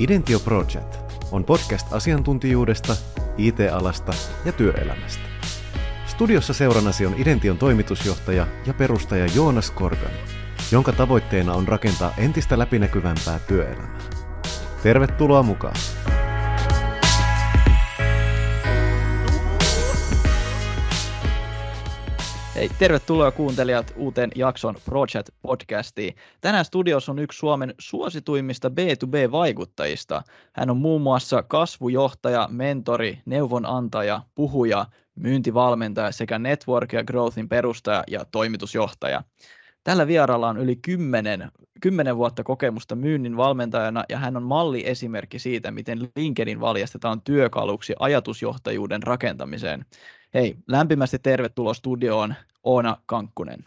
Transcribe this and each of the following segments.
Identio Project on podcast asiantuntijuudesta, IT-alasta ja työelämästä. Studiossa seurannasi on Idention toimitusjohtaja ja perustaja Joonas Korgan, jonka tavoitteena on rakentaa entistä läpinäkyvämpää työelämää. Tervetuloa mukaan! Hei, tervetuloa kuuntelijat uuteen jakson Project podcastiin. Tänään studiossa on yksi Suomen suosituimmista B2B-vaikuttajista. Hän on muun muassa kasvujohtaja, mentori, neuvonantaja, puhuja, myyntivalmentaja sekä Network ja Growthin perustaja ja toimitusjohtaja. Tällä vieralla on yli 10, 10 vuotta kokemusta myynnin valmentajana ja hän on malliesimerkki siitä, miten LinkedIn valjastetaan työkaluksi ajatusjohtajuuden rakentamiseen. Hei, lämpimästi tervetuloa studioon Oona Kankkunen.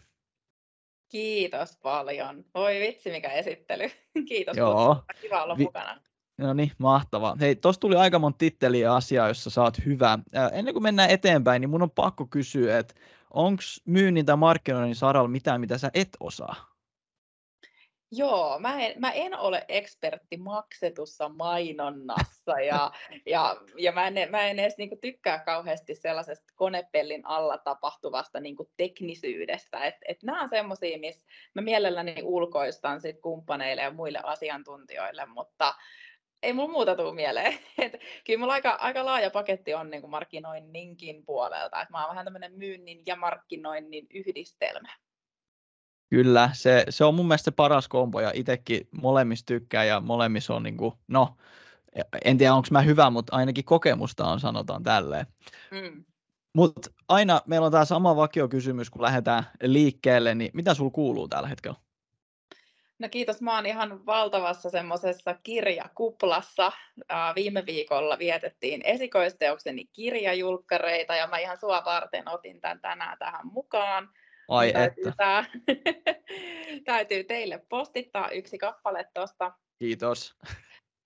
Kiitos paljon. Voi vitsi, mikä esittely. Kiitos Joo. Kiva olla Vi- mukana. No niin, mahtavaa. Hei, tuossa tuli aika monta titteliä asiaa, jossa sä oot hyvä. Ennen kuin mennään eteenpäin, niin mun on pakko kysyä, että onko myynnin tai markkinoinnin saralla mitään, mitä sä et osaa? Joo, mä en, mä en ole ekspertti maksetussa mainonnassa ja, ja, ja mä, en, mä en edes niinku tykkää kauheasti sellaisesta konepellin alla tapahtuvasta niinku teknisyydestä. Et, et nämä on semmoisia, missä mä mielelläni ulkoistan sit kumppaneille ja muille asiantuntijoille, mutta ei mulla muuta tule mieleen. Et kyllä mulla aika, aika laaja paketti on niin markkinoinninkin puolelta. Et mä oon vähän tämmöinen myynnin ja markkinoinnin yhdistelmä. Kyllä, se, se on mun mielestä se paras kombo ja itsekin molemmissa tykkää ja molemmissa on niin kuin, no, en tiedä onko mä hyvä, mutta ainakin kokemusta on, sanotaan tälleen. Mm. Mutta aina meillä on tämä sama vakiokysymys, kun lähdetään liikkeelle, niin mitä sulla kuuluu tällä hetkellä? No kiitos, mä oon ihan valtavassa semmoisessa kirjakuplassa. Viime viikolla vietettiin esikoisteokseni kirjajulkkareita ja mä ihan sua varten otin tämän tänään tähän mukaan. Ai täytyy, että. Tää, täytyy teille postittaa yksi kappale tuosta. Kiitos.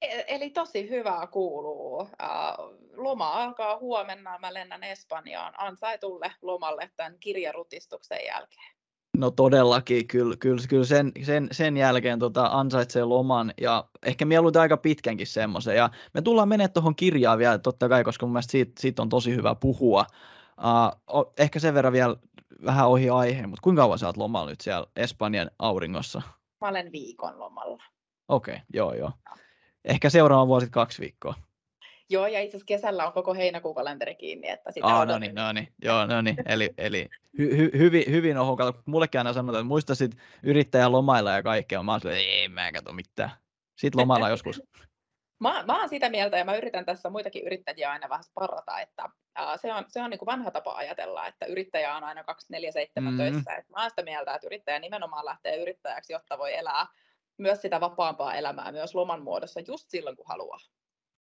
E, eli tosi hyvää kuuluu. Loma alkaa huomenna. Mä lennän Espanjaan ansaitulle lomalle tämän kirjarutistuksen jälkeen. No todellakin, kyllä, kyllä, kyllä sen, sen, sen jälkeen tota, ansaitsee loman ja ehkä mieluiten aika pitkänkin semmoisen. Ja me tullaan menemään tuohon kirjaan vielä totta kai, koska mun mielestä siitä, siitä on tosi hyvä puhua. Uh, ehkä sen verran vielä vähän ohi aiheen, mutta kuinka kauan sä oot lomalla nyt siellä Espanjan auringossa? Mä olen viikon lomalla. Okei, okay, joo joo. Ehkä seuraava vuosi kaksi viikkoa. Joo, ja itse asiassa kesällä on koko heinäkuun kalenteri kiinni. Että sitä oh, no niin, no niin, joo, no niin. Eli, eli hy, hy, hyvin, hyvin oho, kato, mullekin aina sanotaan, että muistasit yrittäjän lomailla ja kaikkea. Mä oon ei mä en kato mitään. Sitten lomailla joskus. Mä, mä oon sitä mieltä ja mä yritän tässä muitakin yrittäjiä aina vähän parata, että ää, se on, se on niin kuin vanha tapa ajatella, että yrittäjä on aina 247 mm. töissä. Et mä oon sitä mieltä, että yrittäjä nimenomaan lähtee yrittäjäksi, jotta voi elää myös sitä vapaampaa elämää myös loman muodossa just silloin, kun haluaa.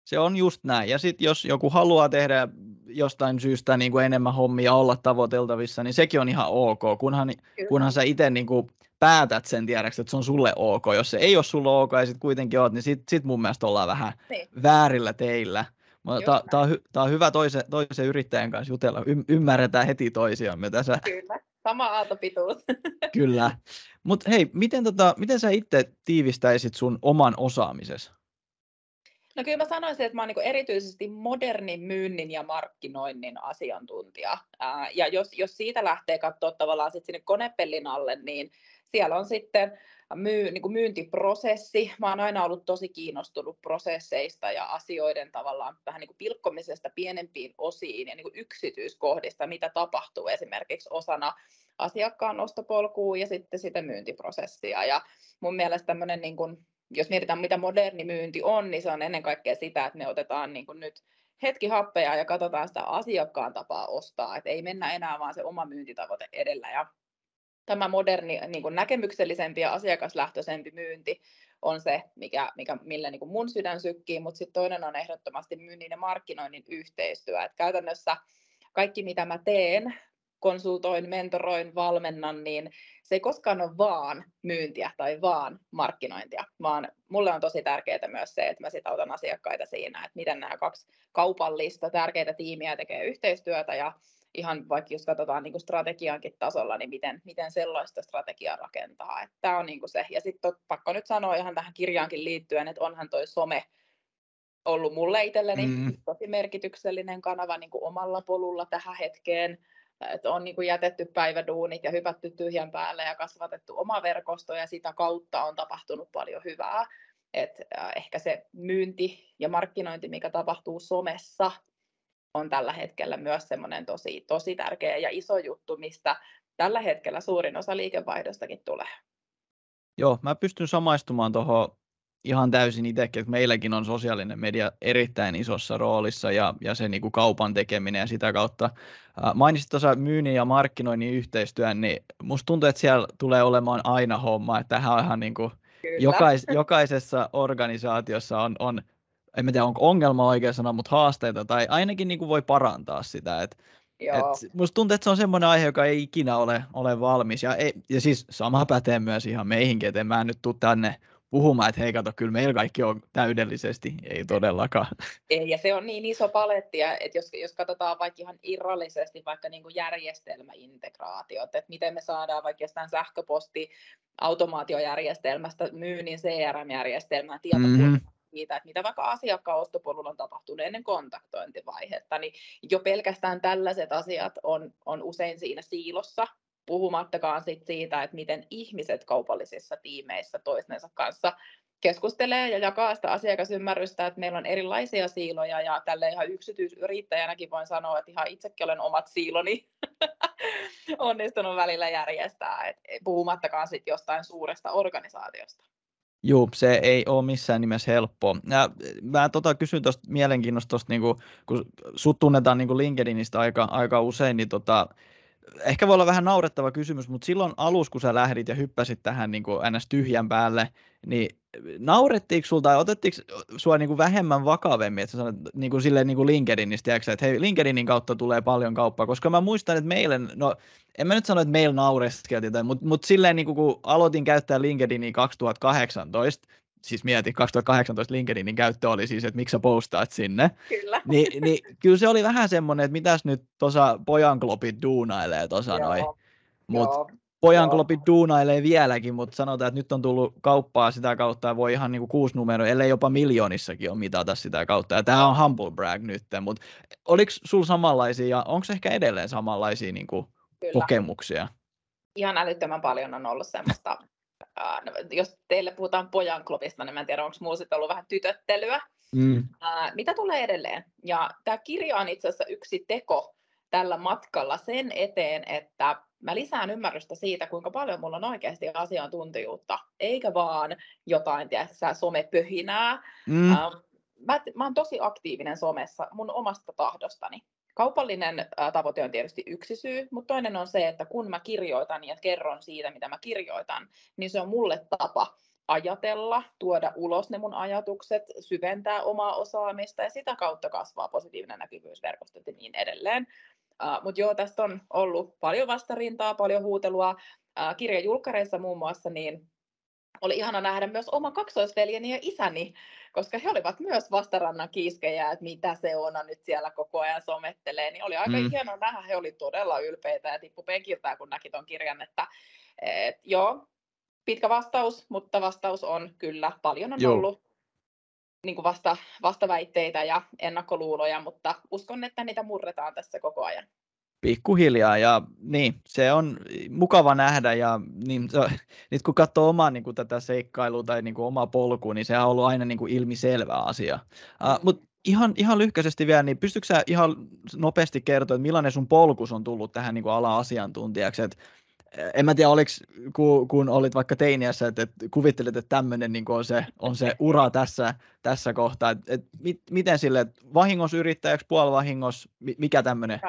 Se on just näin. Ja sitten jos joku haluaa tehdä jostain syystä niin kuin enemmän hommia olla tavoiteltavissa, niin sekin on ihan ok, kunhan, kunhan sä itse niin kuin päätät sen tiedäksi, että se on sulle ok. Jos se ei ole sulle ok ja sitten kuitenkin oot, niin sitten sit mun mielestä ollaan vähän niin. väärillä teillä. Tämä on, hy, on hyvä toisen, toisen yrittäjän kanssa jutella. Y, ymmärretään heti toisiamme tässä. Kyllä, sama aaltopituus. Kyllä. Mutta hei, miten, tota, miten sä itse tiivistäisit sun oman osaamisesi? No kyllä mä sanoisin, että mä oon niin erityisesti modernin myynnin ja markkinoinnin asiantuntija. Ää, ja jos, jos siitä lähtee katsoa tavallaan sit sinne konepellin alle, niin siellä on sitten myy, niin kuin myyntiprosessi. Mä oon aina ollut tosi kiinnostunut prosesseista ja asioiden tavallaan vähän niin kuin pilkkomisesta pienempiin osiin ja niin kuin yksityiskohdista, mitä tapahtuu esimerkiksi osana asiakkaan ostopolkua ja sitten sitä myyntiprosessia. Ja mun mielestä tämmöinen, niin kuin, jos mietitään mitä moderni myynti on, niin se on ennen kaikkea sitä, että me otetaan niin kuin nyt hetki happeja ja katsotaan sitä asiakkaan tapaa ostaa, että ei mennä enää vaan se oma myyntitavoite edellä. Ja tämä moderni niin kuin näkemyksellisempi ja asiakaslähtöisempi myynti on se, mikä, mikä, millä niin kuin mun sydän sykkii, mutta sitten toinen on ehdottomasti myynnin ja markkinoinnin yhteistyö. Et käytännössä kaikki, mitä mä teen, konsultoin, mentoroin, valmennan, niin se ei koskaan ole vaan myyntiä tai vaan markkinointia, vaan mulle on tosi tärkeää myös se, että mä sit autan asiakkaita siinä, että miten nämä kaksi kaupallista tärkeitä tiimiä tekee yhteistyötä ja ihan vaikka jos katsotaan niin kuin strategiankin tasolla, niin miten, miten sellaista strategiaa rakentaa. Tämä on niin kuin se. Ja sitten pakko nyt sanoa ihan tähän kirjaankin liittyen, että onhan toi some ollut mulle itselleni mm. tosi merkityksellinen kanava niin kuin omalla polulla tähän hetkeen. Että on niin jätetty päiväduunit ja hypätty tyhjän päälle ja kasvatettu oma verkosto ja sitä kautta on tapahtunut paljon hyvää. Et, ehkä se myynti ja markkinointi, mikä tapahtuu somessa, on tällä hetkellä myös semmoinen tosi, tosi tärkeä ja iso juttu, mistä tällä hetkellä suurin osa liikevaihdostakin tulee. Joo, mä pystyn samaistumaan tuohon ihan täysin itsekin, että meilläkin on sosiaalinen media erittäin isossa roolissa ja, ja se niin kuin kaupan tekeminen ja sitä kautta. mainitsit tuossa myynnin ja markkinoinnin yhteistyön, niin musta tuntuu, että siellä tulee olemaan aina homma, että tähän on ihan niin kuin jokais, jokaisessa organisaatiossa on, on en tiedä onko ongelma oikea sana, mutta haasteita tai ainakin niin kuin voi parantaa sitä. Et, et musta tuntuu, että se on semmoinen aihe, joka ei ikinä ole, ole valmis. Ja, ei, ja siis sama pätee myös ihan meihinkin, että en mä nyt tule tänne puhumaan, että hei kato, kyllä meillä kaikki on täydellisesti, ei todellakaan. Ei, ja se on niin iso paletti, että jos, jos katsotaan vaikka ihan irrallisesti vaikka niin kuin järjestelmäintegraatiot, että miten me saadaan vaikka jostain sähköposti automaatiojärjestelmästä myynnin CRM-järjestelmään tietopuolta, mm-hmm. siitä, että mitä vaikka asiakkaan ostopolulla on tapahtunut ennen kontaktointivaihetta, niin jo pelkästään tällaiset asiat on, on usein siinä siilossa, puhumattakaan sit siitä, että miten ihmiset kaupallisissa tiimeissä toistensa kanssa keskustelee ja jakaa sitä asiakasymmärrystä, että meillä on erilaisia siiloja ja tälle ihan yksityisyrittäjänäkin voin sanoa, että ihan itsekin olen omat siiloni onnistunut välillä järjestää, et puhumattakaan sit jostain suuresta organisaatiosta. Joo, se ei ole missään nimessä helppoa. Ja mä tota, kysyn tuosta mielenkiinnosta, tosta, niin kun sut tunnetaan niin LinkedInistä aika, aika usein, niin tota, ehkä voi olla vähän naurettava kysymys, mutta silloin alus, kun sä lähdit ja hyppäsit tähän niin kuin ns. tyhjän päälle, niin naurettiinko sulta tai otettiinko sua niin kuin vähemmän vakavemmin, että sä sanot niin kuin silleen niin kuin LinkedInistä, tiedätkö, että hei, LinkedInin kautta tulee paljon kauppaa, koska mä muistan, että meille, no en mä nyt sano, että meillä naureskeltiin, mutta, mutta silleen niin kuin, kun aloitin käyttää LinkedInia 2018, siis mietin, 2018 LinkedInin käyttö oli siis, että miksi sä postaat sinne. Kyllä. Ni, niin kyllä se oli vähän semmoinen, että mitäs nyt tuossa pojanklopit duunailee tuossa noin. Mutta pojanklopit duunailee vieläkin, mutta sanotaan, että nyt on tullut kauppaa sitä kautta ja voi ihan niinku kuusi numero, ellei jopa miljoonissakin on mitata sitä kautta. Ja tämä on humble brag nyt, mutta oliko sulla samanlaisia ja onko ehkä edelleen samanlaisia niinku kokemuksia? Ihan älyttömän paljon on ollut semmoista jos teille puhutaan pojan klubista, niin mä en tiedä, onko muulla sitten ollut vähän tytöttelyä. Mm. mitä tulee edelleen? Ja tämä kirja on itse asiassa yksi teko tällä matkalla sen eteen, että mä lisään ymmärrystä siitä, kuinka paljon mulla on oikeasti asiantuntijuutta, eikä vaan jotain, tiedätkö, somepöhinää. Mm. mä, mä oon tosi aktiivinen somessa mun omasta tahdostani. Kaupallinen tavoite on tietysti yksi syy, mutta toinen on se, että kun mä kirjoitan ja kerron siitä, mitä mä kirjoitan, niin se on mulle tapa ajatella, tuoda ulos ne mun ajatukset, syventää omaa osaamista ja sitä kautta kasvaa positiivinen näkyvyysverkostot ja niin edelleen. Uh, Mutta joo, tästä on ollut paljon vastarintaa, paljon huutelua. Uh, kirjajulkkareissa muun muassa niin oli ihana nähdä myös oma kaksoisveljeni ja isäni koska he olivat myös vastarannan kiiskejä, että mitä se on nyt siellä koko ajan somettelee, niin oli aika mm. hienoa nähdä, he oli todella ylpeitä ja tippu penkiltään, kun näki tuon kirjan, että et, joo, pitkä vastaus, mutta vastaus on kyllä, paljon on joo. ollut niin kuin vasta, vastaväitteitä ja ennakkoluuloja, mutta uskon, että niitä murretaan tässä koko ajan pikkuhiljaa ja niin, se on mukava nähdä ja niin, se, nyt kun katsoo omaa niin kuin, tätä seikkailua tai niin kuin, omaa polkua, niin se on ollut aina niin kuin, ilmiselvä asia. Uh, Mutta ihan, ihan lyhkäisesti vielä, niin pystytkö sä ihan nopeasti kertoa, että millainen sun polkus on tullut tähän niin kuin, ala-asiantuntijaksi, että en mä tiedä, oliko, kun, kun olit vaikka teiniässä, että, että kuvittelit, että tämmöinen niin on, se, on se ura tässä, tässä kohtaa. että että mit, miten sille, vahingossa yrittäjäksi, puolivahingossa, mikä tämmöinen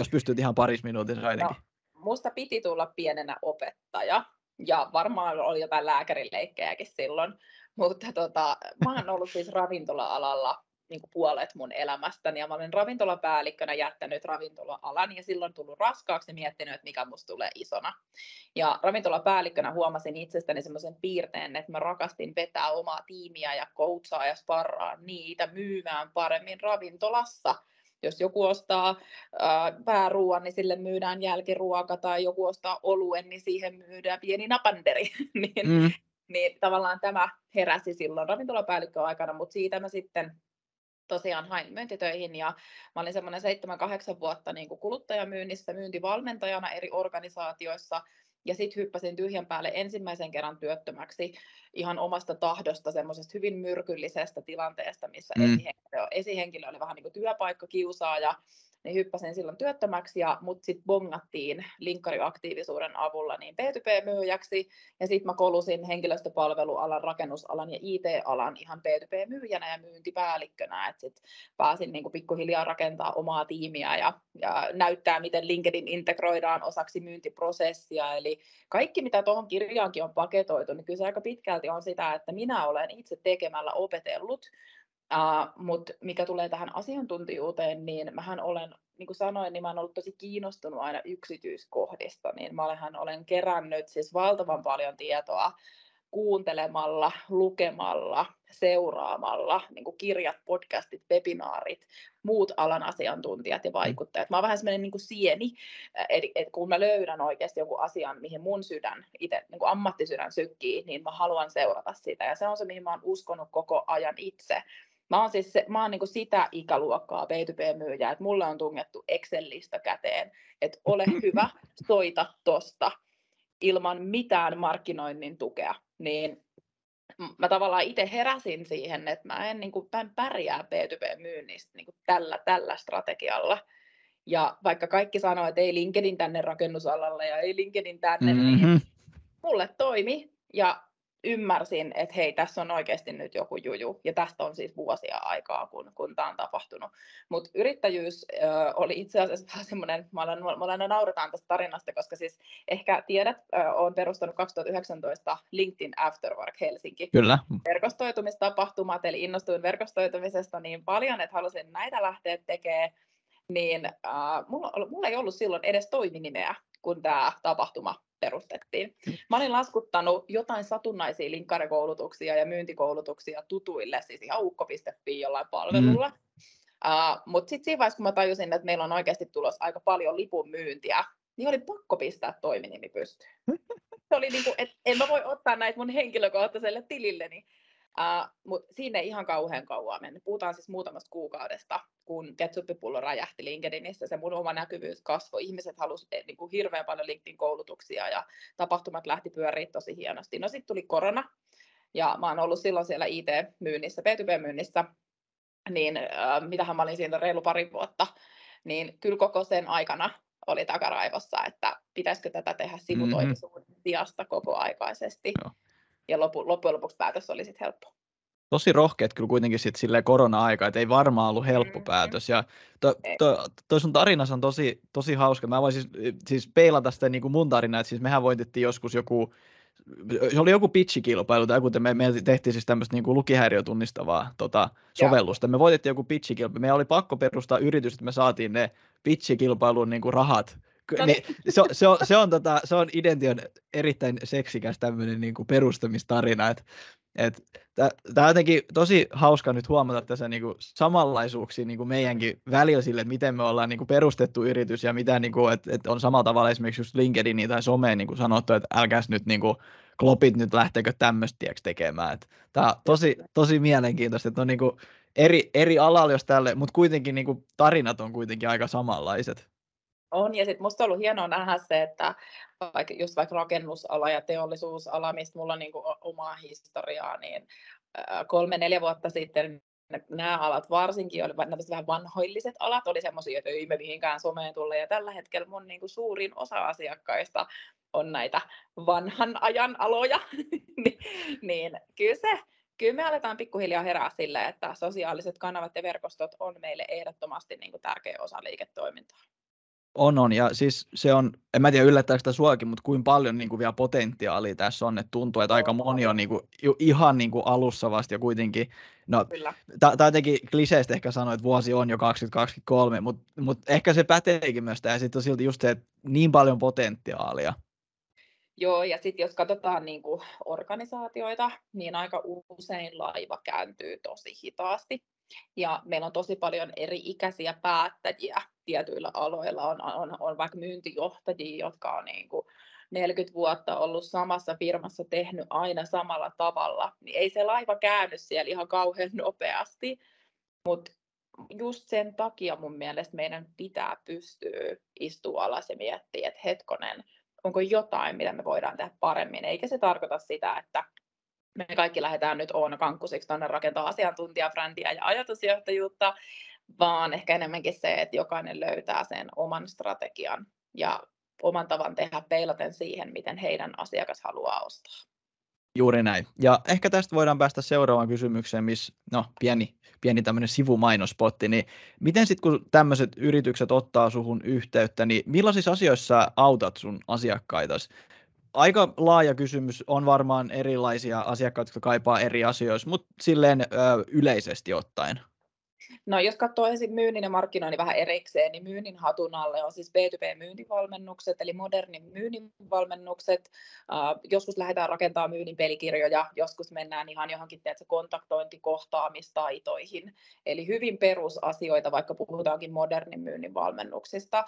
jos pystyt ihan parissa minuutissa ainakin. No, musta piti tulla pienenä opettaja, ja varmaan oli jotain lääkärileikkejäkin silloin, mutta tota, mä oon ollut siis ravintola-alalla niin kuin puolet mun elämästäni, ja mä olen ravintolapäällikkönä jättänyt ravintola-alan, ja silloin tullut raskaaksi ja miettinyt, että mikä musta tulee isona. Ja ravintolapäällikkönä huomasin itsestäni semmoisen piirteen, että mä rakastin vetää omaa tiimiä ja coachaa ja sparraa niitä myymään paremmin ravintolassa, jos joku ostaa pääruoan, niin sille myydään jälkiruoka, tai joku ostaa oluen, niin siihen myydään pieni napanderi. niin, mm. niin tavallaan tämä heräsi silloin ravintolapäällikkön aikana, mutta siitä mä sitten tosiaan hain myyntitöihin ja mä olin semmoinen 7-8 vuotta niin kuin kuluttajamyynnissä myyntivalmentajana eri organisaatioissa ja sitten hyppäsin tyhjän päälle ensimmäisen kerran työttömäksi ihan omasta tahdosta semmoisesta hyvin myrkyllisestä tilanteesta, missä mm. esihenkilö, esihenkilö oli vähän niin kuin työpaikkakiusaaja niin hyppäsin silloin työttömäksi, ja mut sitten bongattiin linkkariaktiivisuuden avulla niin B2B-myyjäksi, ja sitten mä kolusin henkilöstöpalvelualan, rakennusalan ja IT-alan ihan B2B-myyjänä ja myyntipäällikkönä, että sitten pääsin niin pikkuhiljaa rakentaa omaa tiimiä ja, ja näyttää, miten LinkedIn integroidaan osaksi myyntiprosessia, eli kaikki, mitä tuohon kirjaankin on paketoitu, niin kyllä se aika pitkälti on sitä, että minä olen itse tekemällä opetellut, Uh, Mutta mikä tulee tähän asiantuntijuuteen, niin mähän olen, niin kuin sanoin, niin mä olen ollut tosi kiinnostunut aina yksityiskohdista, niin mä olen, olen kerännyt siis valtavan paljon tietoa kuuntelemalla, lukemalla, seuraamalla, niin kuin kirjat, podcastit, webinaarit, muut alan asiantuntijat ja mm. vaikuttajat. Mä oon vähän semmoinen niin kuin sieni, että et kun mä löydän oikeasti jonkun asian, mihin mun sydän, itse niin kuin ammattisydän sykkii, niin mä haluan seurata sitä. Ja se on se, mihin mä oon uskonut koko ajan itse. Mä oon siis se, mä oon niin sitä ikäluokkaa B2B-myyjää, että mulle on tungettu Excel-lista käteen, että ole hyvä, soita tosta ilman mitään markkinoinnin tukea. Niin mä tavallaan itse heräsin siihen, että mä en, niin kuin, mä en pärjää B2B-myynnistä niin tällä, tällä strategialla. Ja vaikka kaikki sanoo, että ei LinkedIn tänne rakennusalalle ja ei LinkedIn tänne, niin mm-hmm. niin mulle toimi. Ja ymmärsin, että hei, tässä on oikeasti nyt joku juju, ja tästä on siis vuosia aikaa, kun, kun tämä on tapahtunut. Mutta yrittäjyys ö, oli itse asiassa vähän semmoinen, mä olen, mä olen nauretaan tästä tarinasta, koska siis ehkä tiedät, olen perustanut 2019 LinkedIn Afterwork Helsinki. Kyllä. Verkostoitumistapahtumat, eli innostuin verkostoitumisesta niin paljon, että halusin näitä lähteä tekemään, niin äh, mulla, mulla ei ollut silloin edes toiminimeä, kun tämä tapahtuma perustettiin. Mä olin laskuttanut jotain satunnaisia linkkarikoulutuksia ja myyntikoulutuksia tutuille, siis ihan ukko.fi jollain palvelulla. Mm. Uh, Mutta sitten siinä vaiheessa, kun mä tajusin, että meillä on oikeasti tulos aika paljon lipun myyntiä, niin oli pakko pistää toiminimi pystyyn. Se oli niin kuin, että en mä voi ottaa näitä mun henkilökohtaiselle tililleni. Uh, Mutta siinä ei ihan kauhean kauan mennyt. Puhutaan siis muutamasta kuukaudesta, kun ketsuppipullo räjähti LinkedInissä. Se mun oma näkyvyys kasvoi. Ihmiset halusivat eh, niin kuin hirveän paljon LinkedIn-koulutuksia ja tapahtumat lähti pyöriin tosi hienosti. No sitten tuli korona ja mä oon ollut silloin siellä IT-myynnissä, B2B-myynnissä, niin uh, mitähän mä olin siinä reilu pari vuotta, niin kyllä koko sen aikana oli takaraivossa, että pitäisikö tätä tehdä mm-hmm. sivutoimisuuden sijasta koko aikaisesti. Joo ja lopu, loppujen lopuksi päätös oli sitten helppo. Tosi rohkeat kyllä kuitenkin sitten silleen korona-aika, että ei varmaan ollut helppo mm-hmm. päätös. Ja to, to, to sun tarinassa on tosi, tosi hauska. Mä voin siis, siis peilata sitä niin kuin mun tarinaa, että siis mehän voitettiin joskus joku, se oli joku pitchikilpailu, tai kuten me, me tehtiin siis tämmöistä niin lukihäiriötunnistavaa tota, sovellusta. Me voitettiin joku pitchikilpailu. Meidän oli pakko perustaa yritys, että me saatiin ne pitchikilpailun niin kuin rahat Niin. se, se, on, se, on, tota, se on Idention erittäin seksikäs tämmöinen niin kuin perustamistarina, että et, Tämä on jotenkin tosi hauska nyt huomata tässä niin kuin samanlaisuuksia niin kuin meidänkin välillä sille, että miten me ollaan niin kuin perustettu yritys ja mitä niin kuin, että, että on samalla tavalla esimerkiksi just LinkedIn tai someen niin kuin sanottu, että älkääs nyt niin kuin, klopit nyt lähteekö tämmöistä tekemään. Tämä on tosi, tosi mielenkiintoista, että on niin kuin eri, eri alalla jos tälle, mutta kuitenkin niin kuin tarinat on kuitenkin aika samanlaiset. On, ja sitten musta on ollut hienoa nähdä se, että vaikka, just vaikka rakennusala ja teollisuusala, mistä mulla on niin kuin omaa historiaa, niin kolme-neljä vuotta sitten nämä alat varsinkin, oli vähän vanhoilliset alat, oli semmoisia, että ei me mihinkään someen tulla, ja tällä hetkellä mun niin kuin suurin osa asiakkaista on näitä vanhan ajan aloja, niin, kyllä se, kyllä me aletaan pikkuhiljaa herää sille, että sosiaaliset kanavat ja verkostot on meille ehdottomasti niin kuin tärkeä osa liiketoimintaa. On, on. Ja siis se on, en mä tiedä yllättääkö sitä suakin, mutta kuin paljon niin kuin vielä potentiaalia tässä on, että tuntuu, että aika moni on niin kuin, ihan niin kuin alussa vasta ja kuitenkin, no, tämä jotenkin kliseistä ehkä sanoa, että vuosi on jo 2023, mutta, mutta ehkä se päteekin myös tämä, ja sitten on silti just se, että niin paljon potentiaalia. Joo, ja sitten jos katsotaan niin kuin organisaatioita, niin aika usein laiva kääntyy tosi hitaasti. Ja meillä on tosi paljon eri ikäisiä päättäjiä tietyillä aloilla. On, on, on vaikka myyntijohtajia, jotka on niin kuin 40 vuotta ollut samassa firmassa tehnyt aina samalla tavalla, niin ei se laiva käänny siellä ihan kauhean nopeasti. Mutta just sen takia mun mielestä meidän pitää pystyä istua alas ja miettiä, että hetkonen, onko jotain, mitä me voidaan tehdä paremmin. Eikä se tarkoita sitä, että me kaikki lähdetään nyt Oona Kankkusiksi tuonne rakentaa asiantuntijabrändiä ja ajatusjohtajuutta, vaan ehkä enemmänkin se, että jokainen löytää sen oman strategian ja oman tavan tehdä peilaten siihen, miten heidän asiakas haluaa ostaa. Juuri näin. Ja ehkä tästä voidaan päästä seuraavaan kysymykseen, missä, no pieni, pieni tämmöinen sivumainospotti, niin miten sitten kun tämmöiset yritykset ottaa suhun yhteyttä, niin millaisissa asioissa autat sun asiakkaita? Aika laaja kysymys, on varmaan erilaisia asiakkaita, jotka kaipaa eri asioissa, mutta silleen ö, yleisesti ottaen. No jos katsoo ensin myynnin ja markkinoinnin vähän erikseen, niin myynnin hatun alle on siis B2B-myyntivalmennukset, eli modernin myynnin valmennukset. Uh, joskus lähdetään rakentamaan myynnin pelikirjoja, joskus mennään ihan johonkin tiedätkö, kontaktointikohtaamistaitoihin. Eli hyvin perusasioita, vaikka puhutaankin modernin myynnin valmennuksista.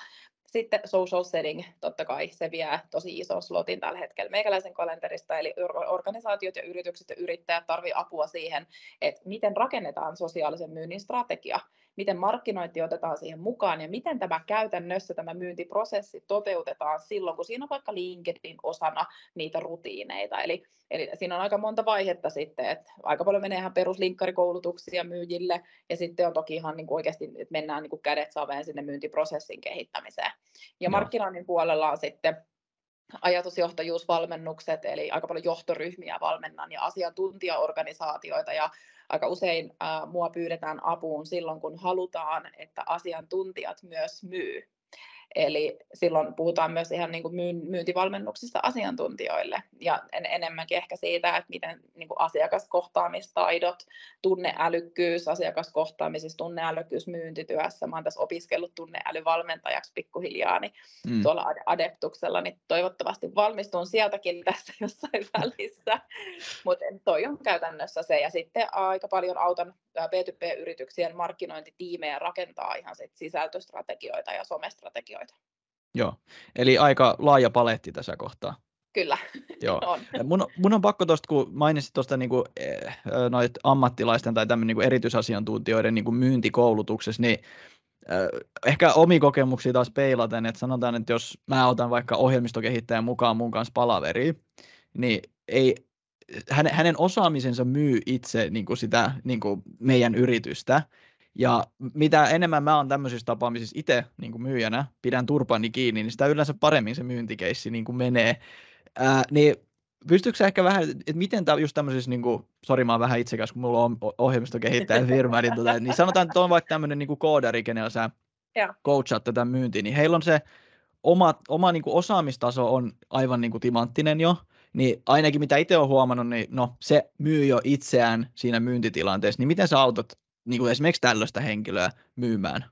Sitten social setting, totta kai se vie tosi ison slotin tällä hetkellä meikäläisen kalenterista, eli organisaatiot ja yritykset ja yrittäjät tarvitsevat apua siihen, että miten rakennetaan sosiaalisen myynnin strategia miten markkinointi otetaan siihen mukaan ja miten tämä käytännössä tämä myyntiprosessi toteutetaan silloin, kun siinä on vaikka LinkedIn osana niitä rutiineita. Eli, eli siinä on aika monta vaihetta sitten, että aika paljon menee ihan peruslinkkarikoulutuksia myyjille ja sitten on toki ihan niin kuin oikeasti, että mennään niin kuin kädet saveen sinne myyntiprosessin kehittämiseen. Ja markkinoinnin puolella on sitten ajatusjohtajuusvalmennukset, eli aika paljon johtoryhmiä valmennan ja asiantuntijaorganisaatioita ja aika usein äh, mua pyydetään apuun silloin, kun halutaan, että asiantuntijat myös myy. Eli silloin puhutaan myös ihan niin kuin myyntivalmennuksista asiantuntijoille ja en, enemmänkin ehkä siitä, että miten niin kuin asiakaskohtaamistaidot, tunneälykkyys asiakaskohtaamisessa, tunneälykkyys myyntityössä. Mä oon tässä opiskellut tunneälyvalmentajaksi pikkuhiljaa niin mm. tuolla Adeptuksella, niin toivottavasti valmistun sieltäkin tässä jossain välissä. Mutta toi on käytännössä se. Ja sitten aika paljon autan B2B-yrityksien markkinointitiimejä rakentaa ihan sit sisältöstrategioita ja somestrategioita. Joo, eli aika laaja paletti tässä kohtaa. Kyllä, Joo. on. Mun, mun on pakko tuosta, kun mainitsit tuosta niinku, eh, noit ammattilaisten tai tämmöinen niinku erityisasiantuntijoiden niinku myyntikoulutuksessa, niin eh, ehkä omi kokemuksia taas peilaten, että sanotaan, että jos mä otan vaikka ohjelmistokehittäjän mukaan mun kanssa palaveriin, niin ei, hänen, hänen osaamisensa myy itse niin kuin sitä niin kuin meidän yritystä. Ja mitä enemmän mä oon tämmöisissä tapaamisissa itse niin kuin myyjänä, pidän turpani kiinni, niin sitä yleensä paremmin se myyntikeissi niin kuin menee. Ää, niin pystyykö sä ehkä vähän, että miten tämä just tämmöisissä, niin kuin, sori mä oon vähän itsekäs, kun mulla on ohjelmistokehittäjän firma, niin, tota, niin sanotaan, että on vaikka tämmöinen niin koodari, kenellä sä coachat tätä myyntiä, niin heillä on se oma, oma niin kuin osaamistaso on aivan niin kuin timanttinen jo, niin ainakin mitä itse olen huomannut, niin no, se myy jo itseään siinä myyntitilanteessa, niin miten sä autat niin kuin esimerkiksi tällaista henkilöä myymään?